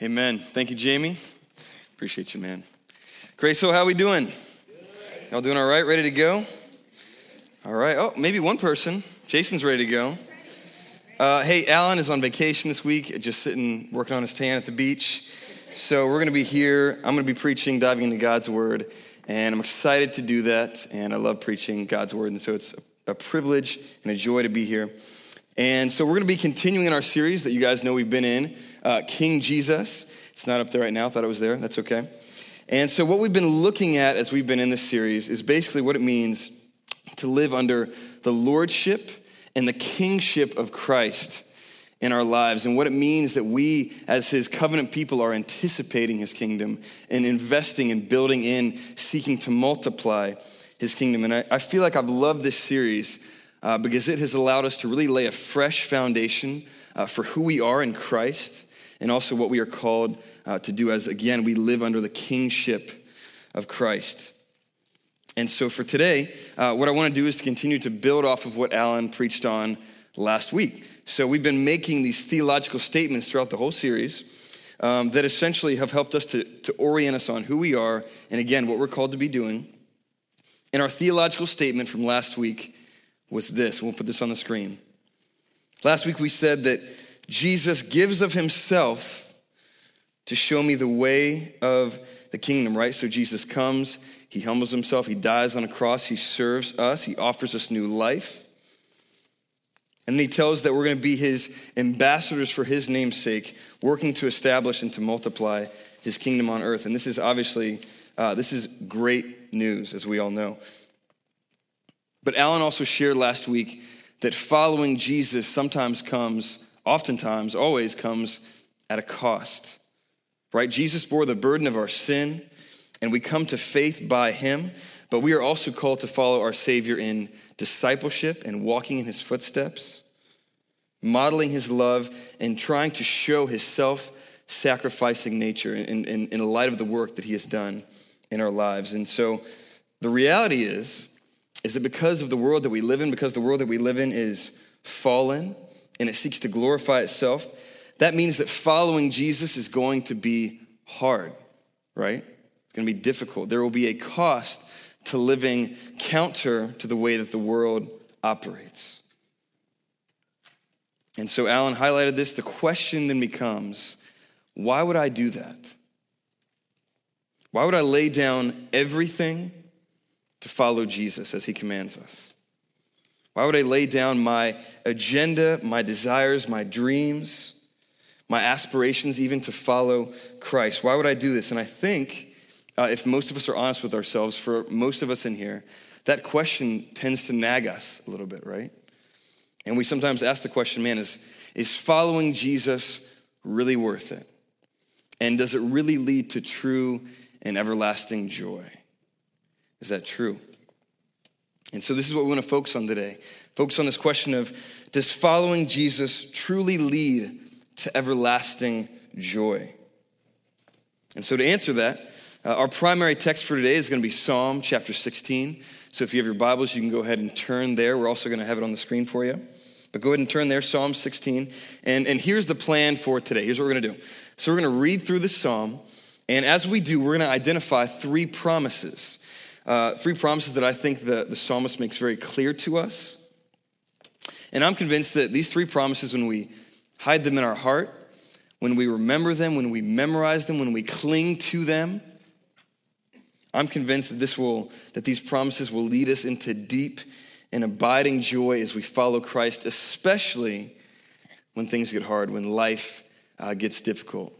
Amen. Thank you, Jamie. Appreciate you, man. Grace, so how we doing? Y'all doing all right? Ready to go? All right. Oh, maybe one person. Jason's ready to go. Uh, hey, Alan is on vacation this week, just sitting working on his tan at the beach. So we're going to be here. I'm going to be preaching, diving into God's word, and I'm excited to do that. And I love preaching God's word, and so it's a privilege and a joy to be here. And so we're going to be continuing in our series that you guys know we've been in, uh, King Jesus. It's not up there right now. I thought it was there. That's okay. And so what we've been looking at as we've been in this series is basically what it means to live under the lordship and the kingship of Christ in our lives and what it means that we as his covenant people are anticipating his kingdom and investing and building in seeking to multiply his kingdom and i, I feel like i've loved this series uh, because it has allowed us to really lay a fresh foundation uh, for who we are in christ and also what we are called uh, to do as again we live under the kingship of christ and so for today, uh, what I want to do is to continue to build off of what Alan preached on last week. So we've been making these theological statements throughout the whole series um, that essentially have helped us to, to orient us on who we are and again, what we're called to be doing. And our theological statement from last week was this. We'll put this on the screen. Last week we said that Jesus gives of himself to show me the way of the kingdom, right? So Jesus comes, he humbles himself, he dies on a cross, he serves us, he offers us new life. And then he tells that we're going to be his ambassadors for his name's sake, working to establish and to multiply his kingdom on earth. And this is obviously, uh, this is great news, as we all know. But Alan also shared last week that following Jesus sometimes comes, oftentimes, always comes at a cost. Right? Jesus bore the burden of our sin and we come to faith by him, but we are also called to follow our Savior in discipleship and walking in his footsteps, modeling his love, and trying to show his self sacrificing nature in, in, in light of the work that he has done in our lives. And so the reality is, is that because of the world that we live in, because the world that we live in is fallen and it seeks to glorify itself, that means that following Jesus is going to be hard, right? It's going to be difficult. There will be a cost to living counter to the way that the world operates. And so Alan highlighted this. The question then becomes why would I do that? Why would I lay down everything to follow Jesus as he commands us? Why would I lay down my agenda, my desires, my dreams, my aspirations, even to follow Christ? Why would I do this? And I think uh, if most of us are honest with ourselves, for most of us in here, that question tends to nag us a little bit, right? And we sometimes ask the question, man, is, is following Jesus really worth it? And does it really lead to true and everlasting joy? Is that true? And so, this is what we want to focus on today. Focus on this question of Does following Jesus truly lead to everlasting joy? And so, to answer that, uh, our primary text for today is going to be Psalm chapter 16. So if you have your Bibles, you can go ahead and turn there. We're also going to have it on the screen for you. But go ahead and turn there, Psalm 16. And, and here's the plan for today. Here's what we're going to do. So we're going to read through the Psalm. And as we do, we're going to identify three promises. Uh, three promises that I think the, the psalmist makes very clear to us. And I'm convinced that these three promises, when we hide them in our heart, when we remember them, when we memorize them, when we cling to them, I'm convinced that this will that these promises will lead us into deep and abiding joy as we follow Christ, especially when things get hard, when life uh, gets difficult,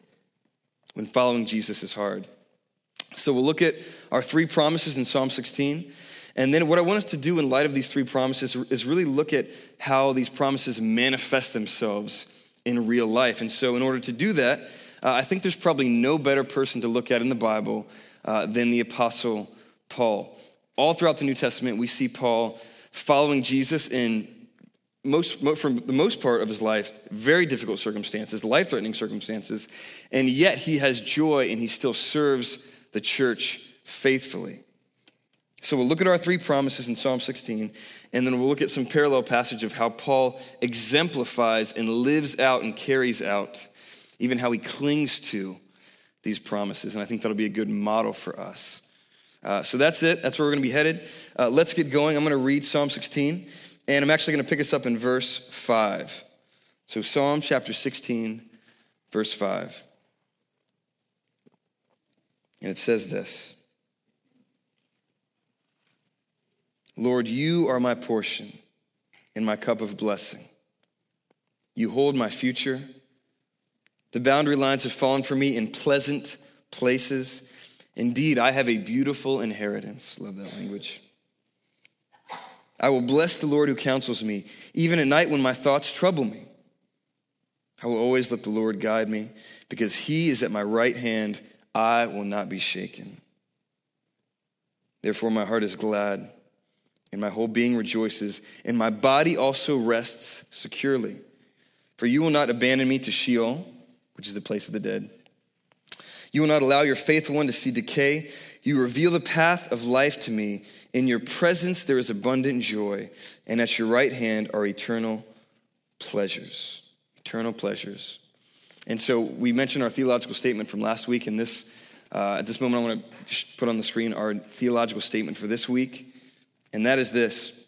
when following Jesus is hard. So we'll look at our three promises in Psalm 16. And then what I want us to do in light of these three promises is really look at how these promises manifest themselves in real life. And so, in order to do that, uh, I think there's probably no better person to look at in the Bible uh, than the Apostle Paul. All throughout the New Testament, we see Paul following Jesus in most, for the most part of his life, very difficult circumstances, life threatening circumstances, and yet he has joy and he still serves the church faithfully. So we'll look at our three promises in Psalm 16, and then we'll look at some parallel passage of how Paul exemplifies and lives out and carries out even how he clings to these promises. And I think that'll be a good model for us. Uh, so that's it. That's where we're going to be headed. Uh, let's get going. I'm going to read Psalm 16, and I'm actually going to pick us up in verse 5. So, Psalm chapter 16, verse 5. And it says this Lord, you are my portion and my cup of blessing. You hold my future. The boundary lines have fallen for me in pleasant places. Indeed, I have a beautiful inheritance. Love that language. I will bless the Lord who counsels me, even at night when my thoughts trouble me. I will always let the Lord guide me, because he is at my right hand. I will not be shaken. Therefore, my heart is glad, and my whole being rejoices, and my body also rests securely. For you will not abandon me to Sheol, which is the place of the dead. You will not allow your faithful one to see decay. You reveal the path of life to me. In your presence there is abundant joy, and at your right hand are eternal pleasures eternal pleasures. And so we mentioned our theological statement from last week, and this, uh, at this moment, I want to put on the screen our theological statement for this week, and that is this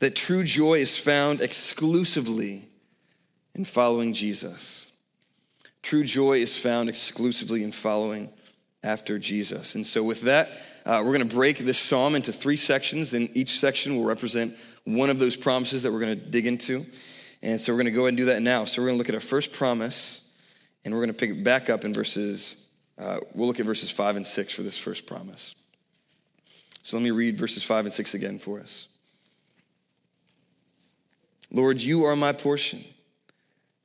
that true joy is found exclusively in following Jesus. True joy is found exclusively in following after Jesus. And so, with that, uh, we're going to break this psalm into three sections, and each section will represent one of those promises that we're going to dig into. And so we're going to go ahead and do that now. So we're going to look at our first promise, and we're going to pick it back up in verses, uh, we'll look at verses 5 and 6 for this first promise. So let me read verses 5 and 6 again for us. Lord, you are my portion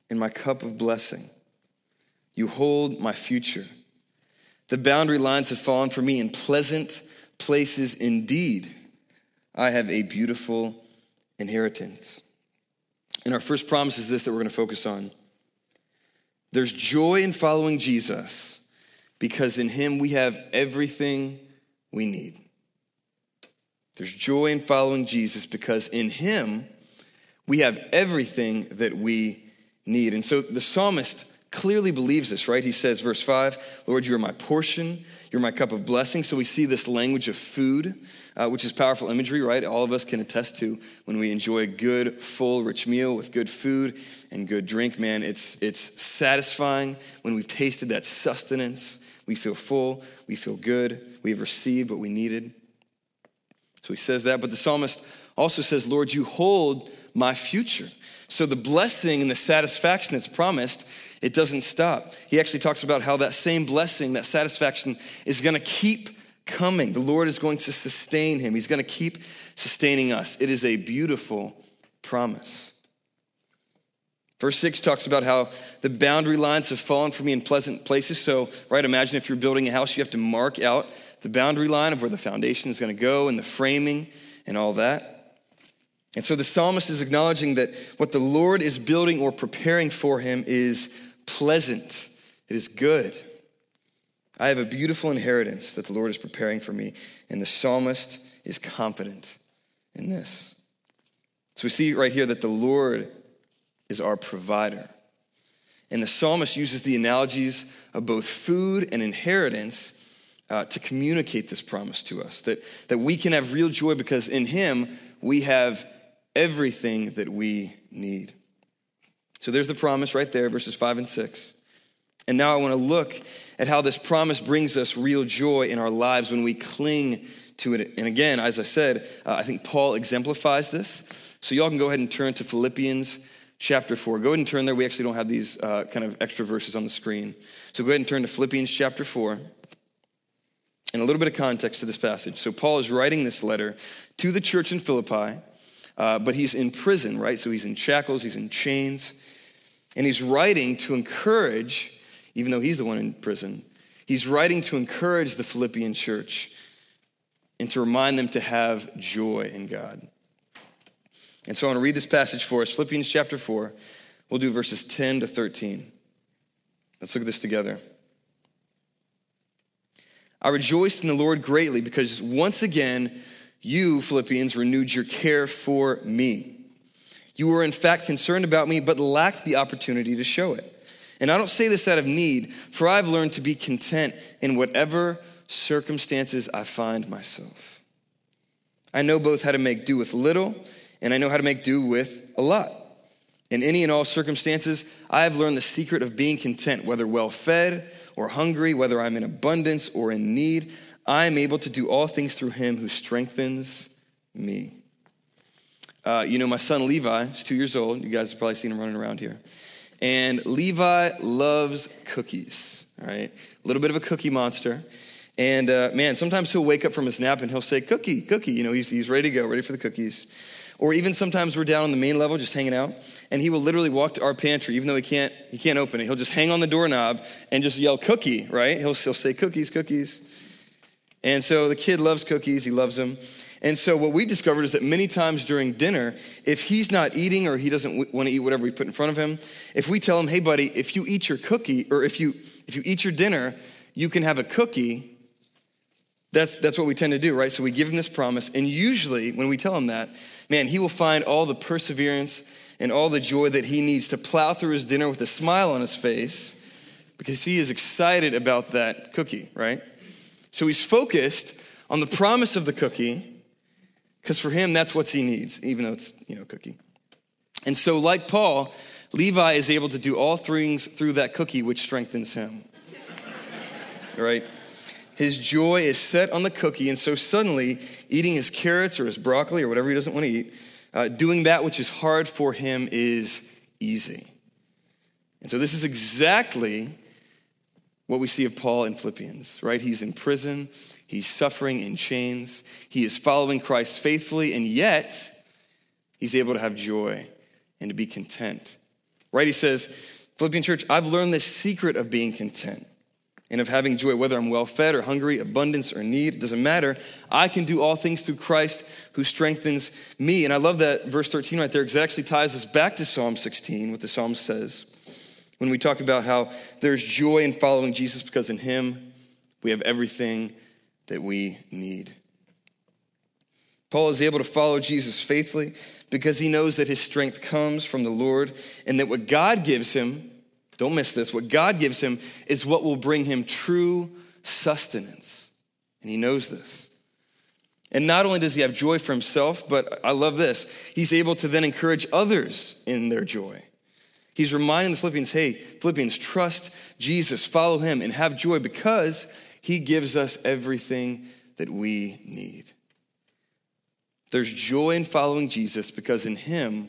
and my cup of blessing. You hold my future. The boundary lines have fallen for me in pleasant places indeed. I have a beautiful inheritance. And our first promise is this that we're going to focus on. There's joy in following Jesus because in him we have everything we need. There's joy in following Jesus because in him we have everything that we need. And so the psalmist clearly believes this, right? He says, verse 5, Lord, you are my portion, you're my cup of blessing. So we see this language of food, uh, which is powerful imagery, right? All of us can attest to when we enjoy a good, full, rich meal with good food and good drink, man, it's, it's satisfying when we've tasted that sustenance. We feel full, we feel good, we've received what we needed. So he says that, but the psalmist also says, Lord, you hold my future. So the blessing and the satisfaction that's promised it doesn't stop. He actually talks about how that same blessing, that satisfaction, is going to keep coming. The Lord is going to sustain him, He's going to keep sustaining us. It is a beautiful promise. Verse 6 talks about how the boundary lines have fallen for me in pleasant places. So, right, imagine if you're building a house, you have to mark out the boundary line of where the foundation is going to go and the framing and all that. And so the psalmist is acknowledging that what the Lord is building or preparing for him is pleasant, it is good. I have a beautiful inheritance that the Lord is preparing for me, and the psalmist is confident in this. So we see right here that the Lord is our provider. And the psalmist uses the analogies of both food and inheritance uh, to communicate this promise to us that, that we can have real joy because in Him we have everything that we need. So there's the promise right there, verses 5 and 6. And now I want to look at how this promise brings us real joy in our lives when we cling to it. And again, as I said, uh, I think Paul exemplifies this. So y'all can go ahead and turn to Philippians chapter 4. Go ahead and turn there. We actually don't have these uh, kind of extra verses on the screen. So go ahead and turn to Philippians chapter 4. And a little bit of context to this passage. So Paul is writing this letter to the church in Philippi, uh, but he's in prison, right? So he's in shackles, he's in chains. And he's writing to encourage, even though he's the one in prison, he's writing to encourage the Philippian church and to remind them to have joy in God. And so I want to read this passage for us Philippians chapter 4. We'll do verses 10 to 13. Let's look at this together. I rejoiced in the Lord greatly because once again, you, Philippians, renewed your care for me. You were, in fact, concerned about me, but lacked the opportunity to show it. And I don't say this out of need, for I've learned to be content in whatever circumstances I find myself. I know both how to make do with little, and I know how to make do with a lot. In any and all circumstances, I have learned the secret of being content, whether well fed or hungry, whether I'm in abundance or in need. I am able to do all things through him who strengthens me. Uh, you know, my son Levi is two years old. You guys have probably seen him running around here. And Levi loves cookies, all right? A little bit of a cookie monster. And uh, man, sometimes he'll wake up from his nap and he'll say, Cookie, cookie. You know, he's, he's ready to go, ready for the cookies. Or even sometimes we're down on the main level just hanging out, and he will literally walk to our pantry, even though he can't, he can't open it. He'll just hang on the doorknob and just yell, Cookie, right? He'll, he'll say, Cookies, cookies. And so the kid loves cookies, he loves them. And so what we discovered is that many times during dinner, if he's not eating or he doesn't want to eat whatever we put in front of him, if we tell him, "Hey buddy, if you eat your cookie or if you if you eat your dinner, you can have a cookie." That's that's what we tend to do, right? So we give him this promise, and usually when we tell him that, man, he will find all the perseverance and all the joy that he needs to plow through his dinner with a smile on his face because he is excited about that cookie, right? So he's focused on the promise of the cookie because for him, that's what he needs, even though it's, you know, cookie. And so, like Paul, Levi is able to do all things through that cookie, which strengthens him. right? His joy is set on the cookie, and so suddenly, eating his carrots or his broccoli or whatever he doesn't want to eat, uh, doing that which is hard for him is easy. And so, this is exactly what we see of Paul in Philippians, right? He's in prison, He's suffering in chains. He is following Christ faithfully, and yet he's able to have joy and to be content. Right? He says, Philippian church, I've learned the secret of being content and of having joy, whether I'm well fed or hungry, abundance or need, it doesn't matter. I can do all things through Christ who strengthens me. And I love that verse 13 right there because it actually ties us back to Psalm 16, what the psalm says. When we talk about how there's joy in following Jesus because in him we have everything that we need. Paul is able to follow Jesus faithfully because he knows that his strength comes from the Lord and that what God gives him, don't miss this, what God gives him is what will bring him true sustenance. And he knows this. And not only does he have joy for himself, but I love this, he's able to then encourage others in their joy. He's reminding the Philippians, hey, Philippians, trust Jesus, follow him, and have joy because he gives us everything that we need. There's joy in following Jesus because in Him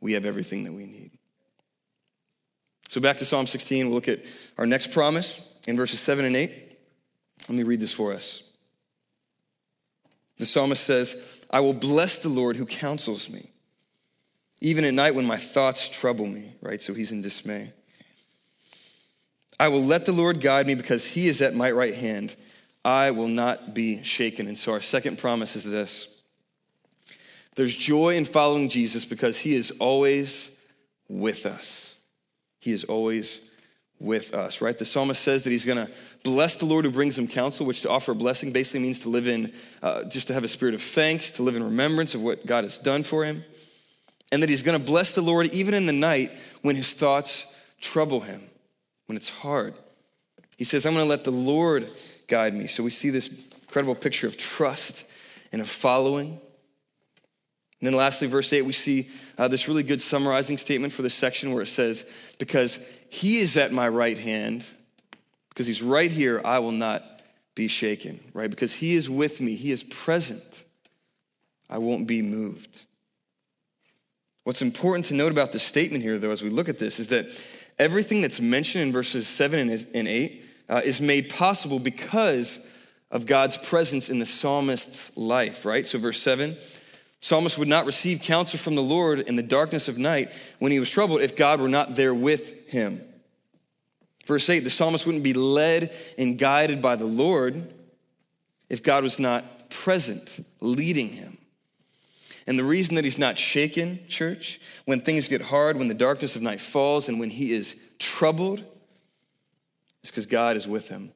we have everything that we need. So, back to Psalm 16, we'll look at our next promise in verses 7 and 8. Let me read this for us. The psalmist says, I will bless the Lord who counsels me, even at night when my thoughts trouble me, right? So he's in dismay. I will let the Lord guide me because he is at my right hand. I will not be shaken. And so our second promise is this there's joy in following Jesus because he is always with us. He is always with us, right? The psalmist says that he's going to bless the Lord who brings him counsel, which to offer a blessing basically means to live in, uh, just to have a spirit of thanks, to live in remembrance of what God has done for him. And that he's going to bless the Lord even in the night when his thoughts trouble him when it's hard. He says, I'm going to let the Lord guide me. So we see this incredible picture of trust and of following. And then lastly, verse 8, we see uh, this really good summarizing statement for this section where it says, Because he is at my right hand, because he's right here, I will not be shaken, right? Because he is with me, he is present, I won't be moved. What's important to note about this statement here, though, as we look at this, is that everything that's mentioned in verses 7 and 8 uh, is made possible because of God's presence in the psalmist's life, right? So, verse 7 Psalmist would not receive counsel from the Lord in the darkness of night when he was troubled if God were not there with him. Verse 8 the psalmist wouldn't be led and guided by the Lord if God was not present, leading him. And the reason that he's not shaken, church, when things get hard, when the darkness of night falls, and when he is troubled, is because God is with him.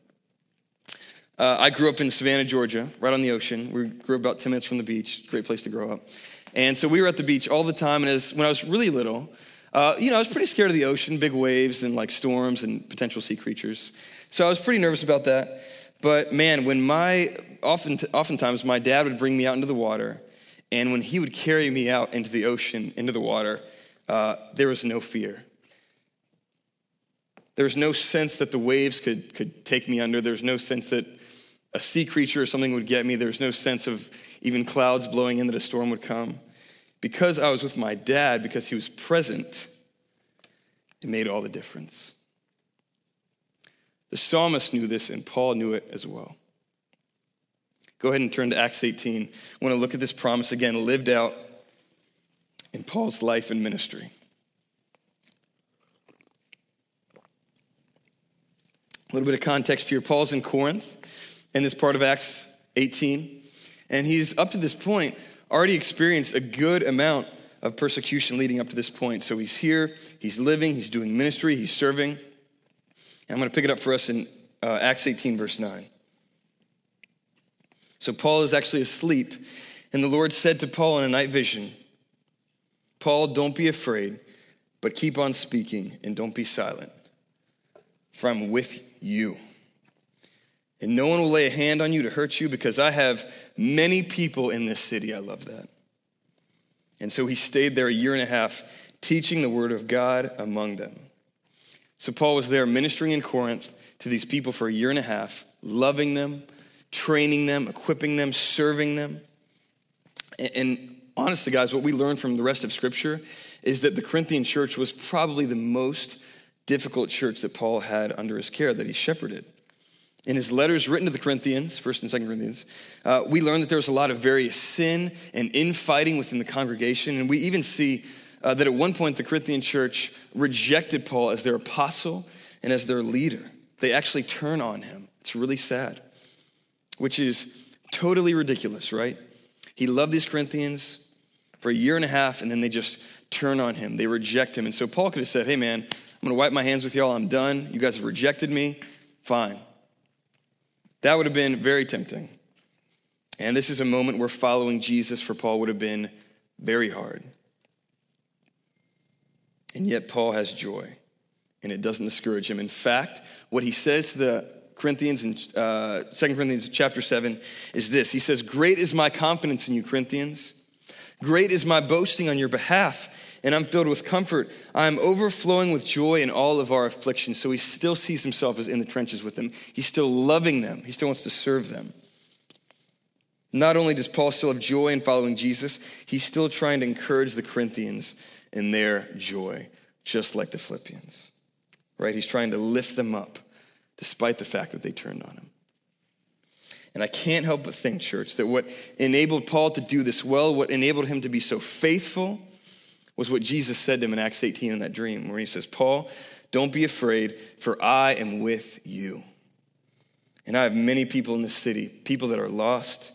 Uh, I grew up in Savannah, Georgia, right on the ocean. We grew about 10 minutes from the beach. Great place to grow up. And so we were at the beach all the time. And as, when I was really little, Uh, you know, I was pretty scared of the ocean, big waves and like storms and potential sea creatures. So I was pretty nervous about that. But man, when my, often, oftentimes my dad would bring me out into the water, and when he would carry me out into the ocean, into the water, uh, there was no fear. There was no sense that the waves could, could take me under. There was no sense that a sea creature or something would get me. There was no sense of even clouds blowing in that a storm would come. Because I was with my dad, because he was present, it made all the difference. The psalmist knew this, and Paul knew it as well. Go ahead and turn to Acts 18. I want to look at this promise again, lived out in Paul's life and ministry. A little bit of context here. Paul's in Corinth in this part of Acts 18, and he's up to this point already experienced a good amount of persecution leading up to this point. So he's here, he's living, he's doing ministry, he's serving. And I'm going to pick it up for us in uh, Acts 18, verse 9. So Paul is actually asleep, and the Lord said to Paul in a night vision, Paul, don't be afraid, but keep on speaking and don't be silent, for I'm with you. And no one will lay a hand on you to hurt you because I have many people in this city. I love that. And so he stayed there a year and a half, teaching the word of God among them. So Paul was there ministering in Corinth to these people for a year and a half, loving them, training them, equipping them, serving them. And honestly, guys, what we learn from the rest of Scripture is that the Corinthian church was probably the most difficult church that Paul had under his care, that he shepherded. In his letters written to the Corinthians, 1st and 2nd Corinthians, uh, we learn that there was a lot of various sin and infighting within the congregation. And we even see uh, that at one point the Corinthian church rejected Paul as their apostle and as their leader. They actually turn on him. It's really sad, which is totally ridiculous, right? He loved these Corinthians for a year and a half, and then they just turn on him. They reject him. And so Paul could have said, Hey, man, I'm going to wipe my hands with y'all. I'm done. You guys have rejected me. Fine. That would have been very tempting. And this is a moment where following Jesus for Paul would have been very hard. And yet, Paul has joy, and it doesn't discourage him. In fact, what he says to the Corinthians and uh, 2 Corinthians chapter 7 is this He says, Great is my confidence in you, Corinthians. Great is my boasting on your behalf and I'm filled with comfort. I'm overflowing with joy in all of our afflictions. So he still sees himself as in the trenches with them. He's still loving them, he still wants to serve them. Not only does Paul still have joy in following Jesus, he's still trying to encourage the Corinthians in their joy, just like the Philippians. Right? He's trying to lift them up despite the fact that they turned on him. And I can't help but think, church, that what enabled Paul to do this well, what enabled him to be so faithful, was what Jesus said to him in Acts 18 in that dream, where he says, Paul, don't be afraid, for I am with you. And I have many people in this city, people that are lost,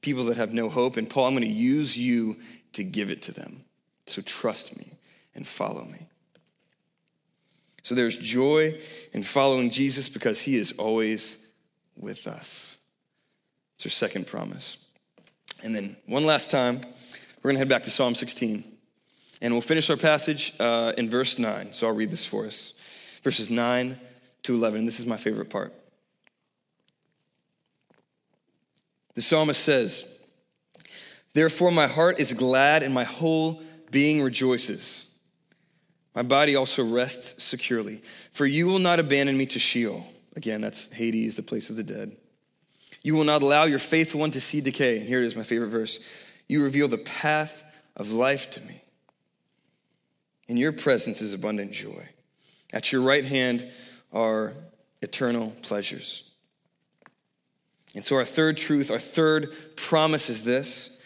people that have no hope. And Paul, I'm going to use you to give it to them. So trust me and follow me. So there's joy in following Jesus because he is always with us. It's our second promise. And then one last time, we're going to head back to Psalm 16. And we'll finish our passage uh, in verse 9. So I'll read this for us verses 9 to 11. This is my favorite part. The psalmist says, Therefore, my heart is glad and my whole being rejoices. My body also rests securely, for you will not abandon me to Sheol. Again, that's Hades, the place of the dead. You will not allow your faithful one to see decay. And here it is, my favorite verse. You reveal the path of life to me. In your presence is abundant joy. At your right hand are eternal pleasures. And so, our third truth, our third promise is this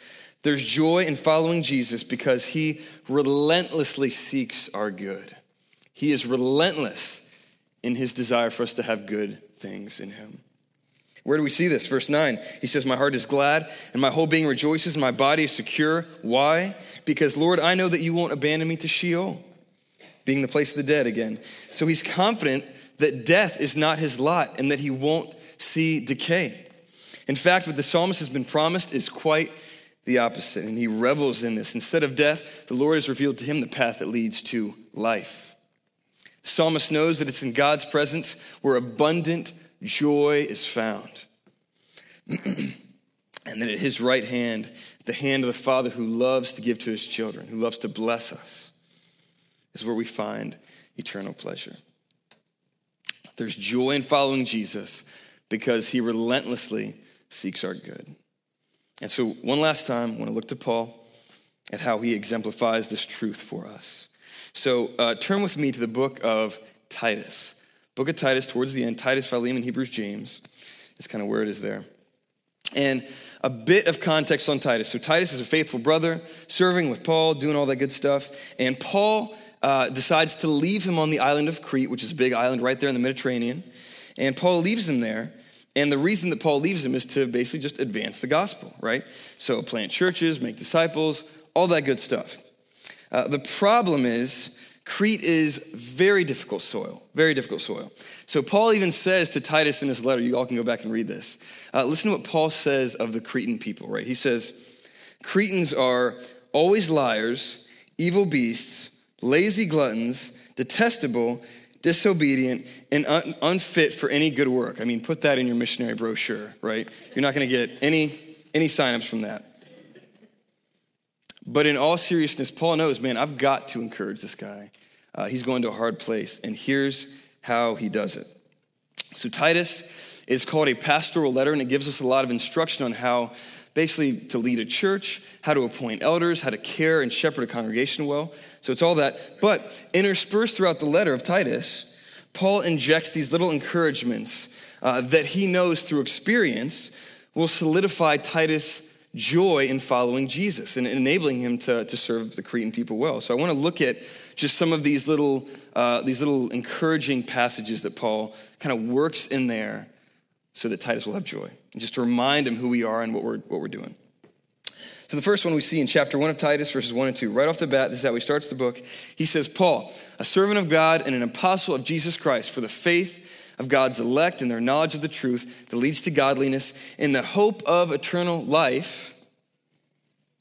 there's joy in following Jesus because he relentlessly seeks our good. He is relentless in his desire for us to have good things in him. Where do we see this? Verse 9, he says, My heart is glad and my whole being rejoices, and my body is secure. Why? Because, Lord, I know that you won't abandon me to Sheol, being the place of the dead again. So he's confident that death is not his lot and that he won't see decay. In fact, what the psalmist has been promised is quite the opposite, and he revels in this. Instead of death, the Lord has revealed to him the path that leads to life. The psalmist knows that it's in God's presence where abundant joy is found. and that at his right hand, the hand of the Father who loves to give to his children, who loves to bless us, is where we find eternal pleasure. There's joy in following Jesus because he relentlessly seeks our good. And so, one last time, I want to look to Paul at how he exemplifies this truth for us. So, uh, turn with me to the book of Titus. Book of Titus, towards the end, Titus, Philemon, Hebrews, James is kind of where it is there. And a bit of context on Titus. So, Titus is a faithful brother, serving with Paul, doing all that good stuff. And Paul uh, decides to leave him on the island of Crete, which is a big island right there in the Mediterranean. And Paul leaves him there and the reason that Paul leaves him is to basically just advance the gospel, right? So plant churches, make disciples, all that good stuff. Uh, the problem is, Crete is very difficult soil, very difficult soil. So Paul even says to Titus in his letter, you all can go back and read this. Uh, listen to what Paul says of the Cretan people, right? He says, Cretans are always liars, evil beasts, lazy gluttons, detestable, disobedient, and un- unfit for any good work. I mean, put that in your missionary brochure, right? You're not going to get any, any signups from that. But in all seriousness, Paul knows, man, I've got to encourage this guy. Uh, he's going to a hard place, and here's how he does it. So, Titus is called a pastoral letter, and it gives us a lot of instruction on how basically to lead a church, how to appoint elders, how to care and shepherd a congregation well. So it's all that. But interspersed throughout the letter of Titus, Paul injects these little encouragements uh, that he knows through experience will solidify Titus' joy in following Jesus and enabling him to, to serve the Cretan people well. So I want to look at just some of these little, uh, these little encouraging passages that Paul kind of works in there so that Titus will have joy. And just to remind him who we are and what we're, what we're doing. So the first one we see in chapter 1 of Titus, verses 1 and 2, right off the bat, this is how he starts the book. He says, Paul, a servant of God and an apostle of Jesus Christ, for the faith of God's elect and their knowledge of the truth that leads to godliness, in the hope of eternal life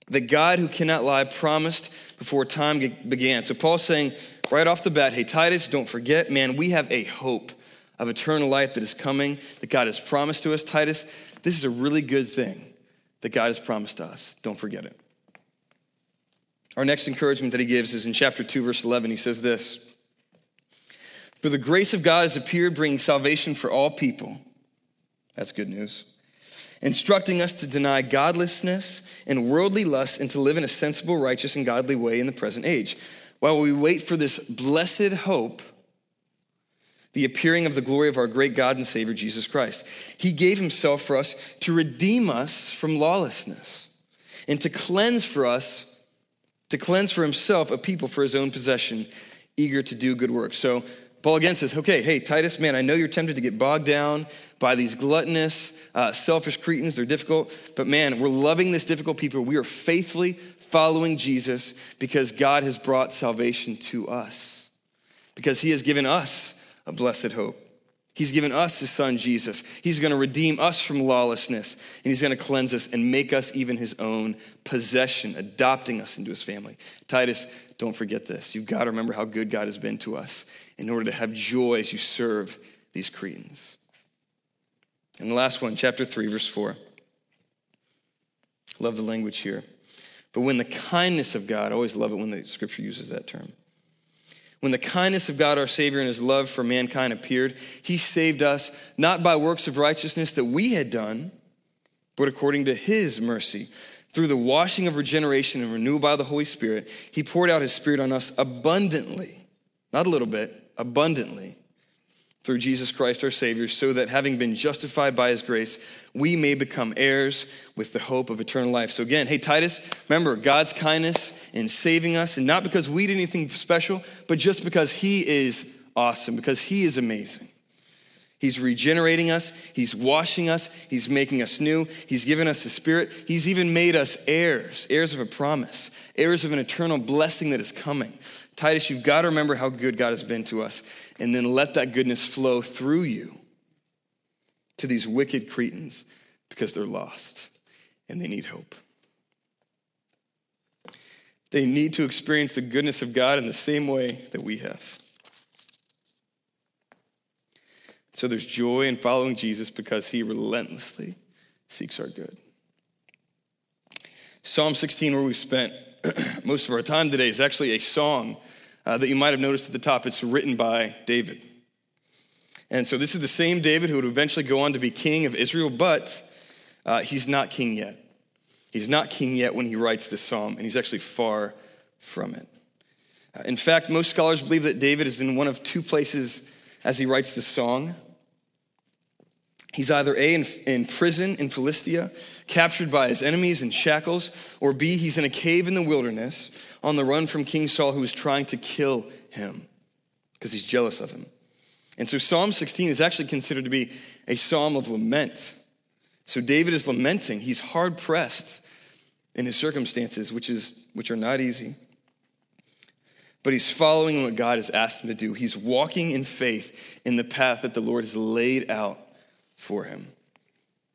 that God, who cannot lie, promised before time began. So Paul's saying right off the bat, hey, Titus, don't forget, man, we have a hope of eternal life that is coming, that God has promised to us. Titus, this is a really good thing that God has promised us. Don't forget it. Our next encouragement that he gives is in chapter 2, verse 11. He says this For the grace of God has appeared, bringing salvation for all people. That's good news. Instructing us to deny godlessness and worldly lust and to live in a sensible, righteous, and godly way in the present age, while we wait for this blessed hope the appearing of the glory of our great God and Savior Jesus Christ. He gave himself for us to redeem us from lawlessness and to cleanse for us, to cleanse for himself a people for his own possession, eager to do good works. So Paul again says, okay, hey, Titus, man, I know you're tempted to get bogged down by these gluttonous, uh, selfish Cretans. They're difficult, but man, we're loving this difficult people. We are faithfully following Jesus because God has brought salvation to us, because he has given us a blessed hope. He's given us his son Jesus. He's going to redeem us from lawlessness, and he's going to cleanse us and make us even his own possession, adopting us into his family. Titus, don't forget this. You've got to remember how good God has been to us in order to have joy as you serve these Cretans. And the last one, chapter 3, verse 4. Love the language here. But when the kindness of God, I always love it when the scripture uses that term when the kindness of God our Savior and his love for mankind appeared, he saved us not by works of righteousness that we had done, but according to his mercy. Through the washing of regeneration and renewal by the Holy Spirit, he poured out his Spirit on us abundantly, not a little bit, abundantly through Jesus Christ our Savior, so that having been justified by his grace, we may become heirs with the hope of eternal life. So, again, hey, Titus, remember God's kindness in saving us, and not because we did anything special, but just because he is awesome, because he is amazing. He's regenerating us, He's washing us, He's making us new, He's given us the Spirit, He's even made us heirs, heirs of a promise, heirs of an eternal blessing that is coming. Titus, you've got to remember how good God has been to us, and then let that goodness flow through you to these wicked Cretans because they're lost and they need hope. they need to experience the goodness of God in the same way that we have. So there's joy in following Jesus because he relentlessly seeks our good. Psalm 16, where we've spent most of our time today, is actually a song uh, that you might have noticed at the top. It's written by David. And so this is the same David who would eventually go on to be king of Israel, but uh, he's not king yet. He's not king yet when he writes this psalm, and he's actually far from it. Uh, in fact, most scholars believe that David is in one of two places as he writes this song. He's either A, in, in, prison in Philistia, captured by his enemies in shackles, or B, he's in a cave in the wilderness on the run from King Saul, who is trying to kill him because he's jealous of him. And so Psalm 16 is actually considered to be a psalm of lament. So David is lamenting. He's hard pressed in his circumstances, which, is, which are not easy. But he's following what God has asked him to do. He's walking in faith in the path that the Lord has laid out for him.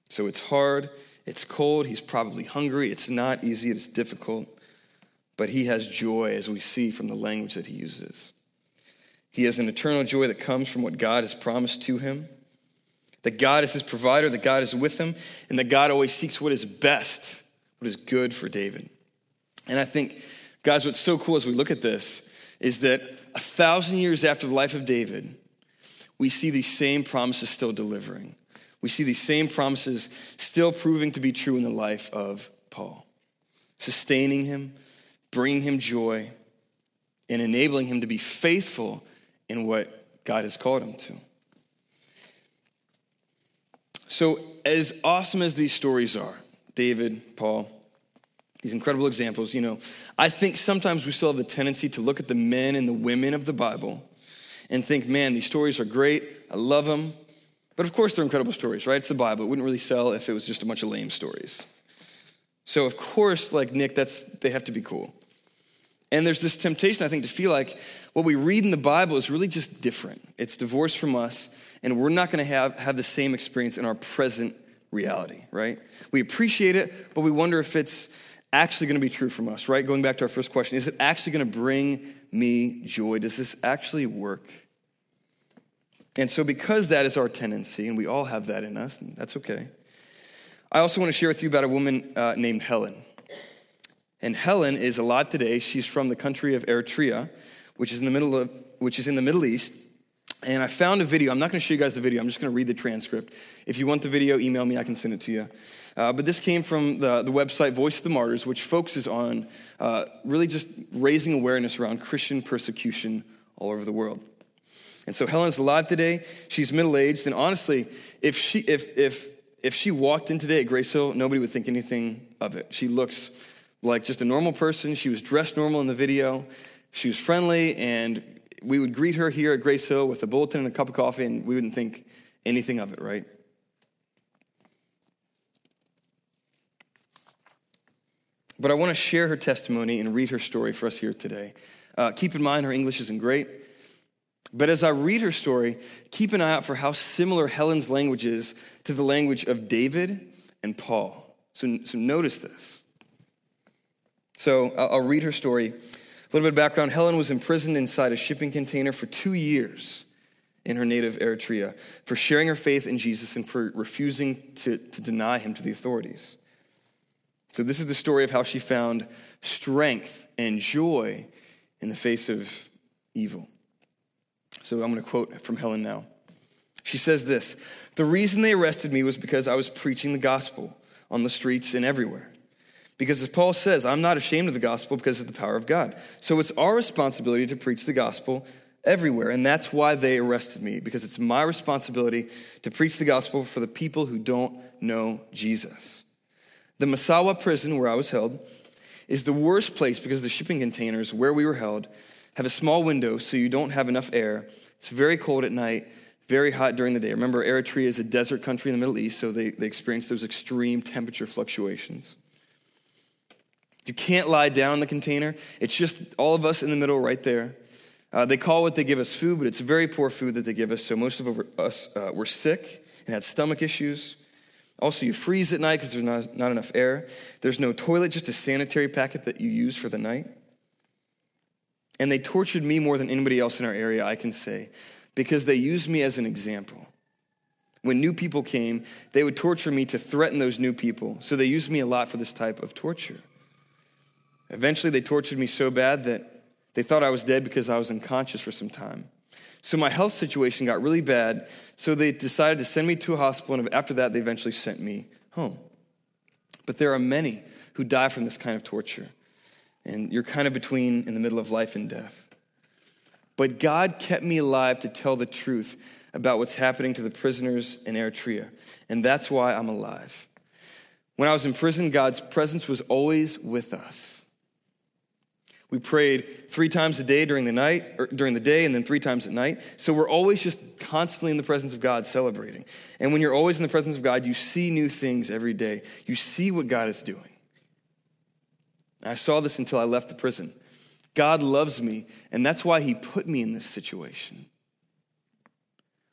So it's hard, it's cold, he's probably hungry, it's not easy, it's difficult, but he has joy as we see from the language that he uses. He has an eternal joy that comes from what God has promised to him. That God is his provider, that God is with him, and that God always seeks what is best, what is good for David. And I think, guys, what's so cool as we look at this is that a thousand years after the life of David, we see these same promises still delivering we see these same promises still proving to be true in the life of Paul, sustaining him, bringing him joy, and enabling him to be faithful in what God has called him to. So, as awesome as these stories are, David, Paul, these incredible examples, you know, I think sometimes we still have the tendency to look at the men and the women of the Bible and think, man, these stories are great. I love them. But of course, they're incredible stories, right? It's the Bible. It wouldn't really sell if it was just a bunch of lame stories. So, of course, like Nick, that's, they have to be cool. And there's this temptation, I think, to feel like what we read in the Bible is really just different. It's divorced from us, and we're not going to have, have the same experience in our present reality, right? We appreciate it, but we wonder if it's actually going to be true from us, right? Going back to our first question is it actually going to bring me joy? Does this actually work? And so, because that is our tendency, and we all have that in us, and that's okay, I also want to share with you about a woman uh, named Helen. And Helen is alive today. She's from the country of Eritrea, which is in the middle of, which is in the Middle East. And I found a video. I'm not going to show you guys the video. I'm just going to read the transcript. If you want the video, email me. I can send it to you. Uh, but this came from the, the website Voice of the Martyrs, which focuses on uh, really just raising awareness around Christian persecution all over the world. And so Helen's alive today. She's middle aged. And honestly, if she, if, if, if she walked in today at Grace Hill, nobody would think anything of it. She looks like just a normal person. She was dressed normal in the video. She was friendly, and we would greet her here at Grace Hill with a bulletin and a cup of coffee, and we wouldn't think anything of it, right? But I want to share her testimony and read her story for us here today. Uh, keep in mind, her English isn't great. But as I read her story, keep an eye out for how similar Helen's language is to the language of David and Paul. So, so notice this. So I'll, read her story. A little bit of background Helen was imprisoned inside a shipping container for two years in her native Eritrea for sharing her faith in Jesus and for refusing to, to deny him to the authorities. So, this is the story of how she found strength and joy in the face of evil. So I'm going to quote from Helen now. She says this The reason they arrested me was because I was preaching the gospel on the streets and everywhere. Because as Paul says, I'm not ashamed of the gospel because of the power of God. So it's our responsibility to preach the gospel everywhere. And that's why they arrested me, because it's my responsibility to preach the gospel for the people who don't know Jesus. The Massawa prison where I was held is the worst place because the shipping containers where we were held have a small window so you don't have enough air. It's very cold at night, very hot during the day. Remember, Eritrea is a desert country in the Middle East, so they, they experience those extreme temperature fluctuations. You can't lie down in the container. It's just all of us in the middle right there. Uh, they call what they give us food, but it's very poor food that they give us. So most of us uh, were sick and had stomach issues. Also, you freeze at night because there's not, not enough air. There's no toilet, just a sanitary packet that you use for the night. And they tortured me more than anybody else in our area, I can say, because they used me as an example. When new people came, they would torture me to threaten those new people. So they used me a lot for this type of torture. Eventually, they tortured me so bad that they thought I was dead because I was unconscious for some time. So my health situation got really bad, so they decided to send me to a hospital, and after that, they eventually sent me home. But there are many who die from this kind of torture, and you're kind of between in the middle of life and death. But God kept me alive to tell the truth about what's happening to the prisoners in Eritrea, and that's why I'm alive. When I was in prison, God's presence was always with us. We prayed three times a day during the night, or during the day, and then three times at night. So we're always just constantly in the presence of God celebrating. And when you're always in the presence of God, you see new things every day. You see what God is doing. I saw this until I left the prison. God loves me, and that's why He put me in this situation.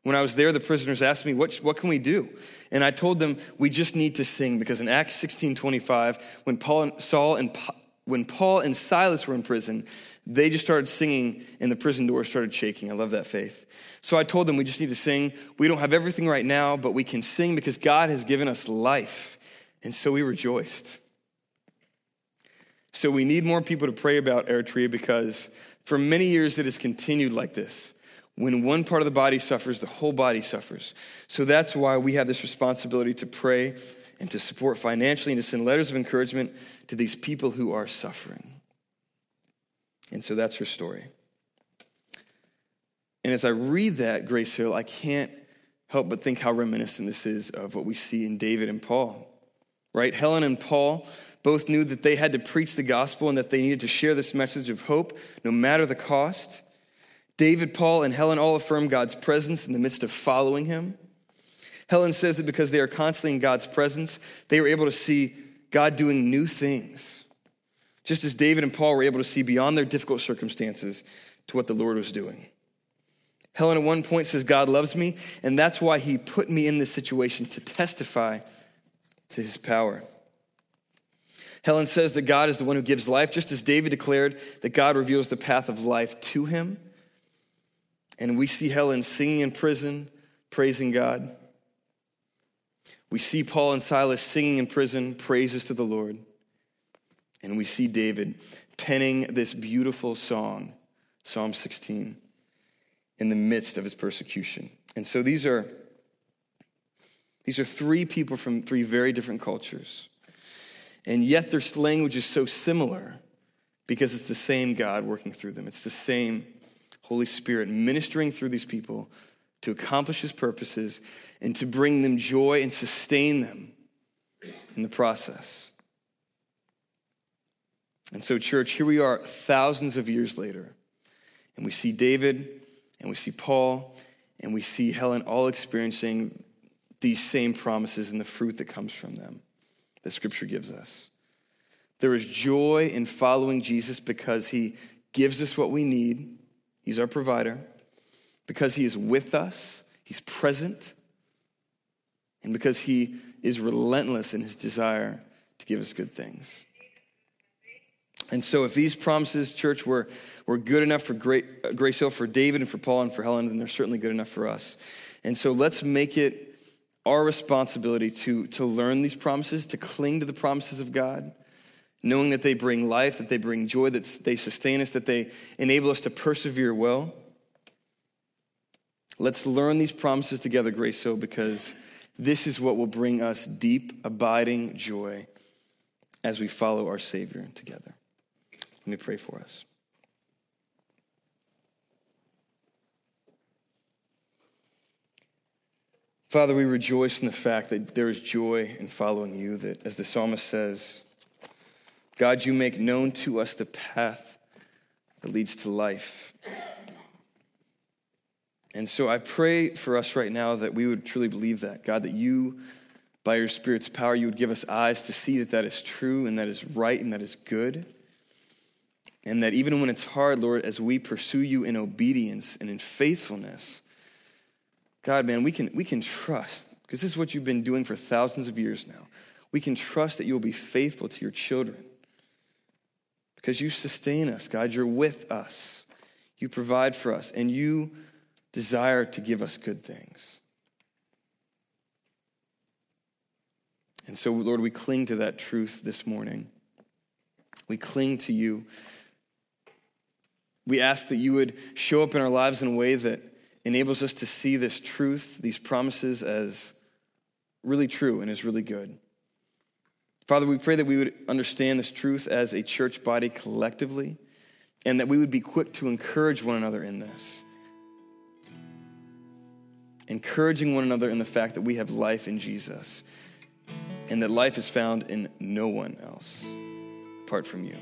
When I was there, the prisoners asked me, What, what can we do? And I told them, We just need to sing, because in Acts 16 25, when Paul and Saul and when Paul and Silas were in prison, they just started singing and the prison doors started shaking. I love that faith. So I told them we just need to sing. We don't have everything right now, but we can sing because God has given us life. And so we rejoiced. So we need more people to pray about Eritrea because for many years it has continued like this. When one part of the body suffers, the whole body suffers. So that's why we have this responsibility to pray and to support financially and to send letters of encouragement to these people who are suffering. And so that's her story. And as I read that, Grace Hill, I can't help but think how reminiscent this is of what we see in David and Paul. Right? Helen and Paul both knew that they had to preach the gospel and that they needed to share this message of hope no matter the cost. David, Paul, and Helen all affirm God's presence in the midst of following him. Helen says that because they are constantly in God's presence, they were able to see God doing new things. Just as David and Paul were able to see beyond their difficult circumstances to what the Lord was doing. Helen at one point says, God loves me, and that's why he put me in this situation to testify to his power. Helen says that God is the one who gives life, just as David declared that God reveals the path of life to him. And we see Helen singing in prison, praising God. We see Paul and Silas singing in prison praises to the Lord. And we see David penning this beautiful song, Psalm 16, in the midst of his persecution. And so these are these are three people from three very different cultures. And yet their language is so similar because it's the same God working through them. It's the same Holy Spirit ministering through these people to accomplish his purposes and to bring them joy and sustain them in the process. And so, church, here we are thousands of years later, and we see David, and we see Paul, and we see Helen all experiencing these same promises and the fruit that comes from them that Scripture gives us. There is joy in following Jesus because he gives us what we need, he's our provider because he is with us, he's present, and because he is relentless in his desire to give us good things. And so, if these promises, church, were, were good enough for Great, Grace Hill, for David, and for Paul, and for Helen, then they're certainly good enough for us. And so, let's make it our responsibility to, to learn these promises, to cling to the promises of God, knowing that they bring life, that they bring joy, that they sustain us, that they enable us to persevere well. Let's learn these promises together, Grace So, because this is what will bring us deep, abiding joy as we follow our Savior together. Let me pray for us. Father, we rejoice in the fact that there is joy in following you, that as the psalmist says, God, you make known to us the path that leads to life. And so I pray for us right now that we would truly believe that, God, that you, by your Spirit's power, you would give us eyes to see that that is true and that is right and that is good. And that even when it's hard, Lord, as we pursue you in obedience and in faithfulness, God, man, we can, we can trust, because this is what you've been doing for thousands of years now. We can trust that you will be faithful to your children because you sustain us, God. You're with us. You provide for us, and you desire to give us good things. And so, Lord, we cling to that truth this morning. We cling to you. We ask that you would show up in our lives in a way that enables us to see this truth, these promises, as really true and as really good. Father, we pray that we would understand this truth as a church body collectively and that we would be quick to encourage one another in this. Encouraging one another in the fact that we have life in Jesus and that life is found in no one else apart from you.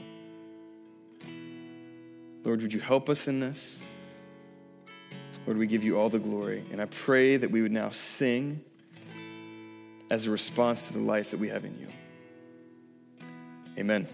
Lord, would you help us in this? Lord, we give you all the glory. And I pray that we would now sing as a response to the life that we have in you. Amen.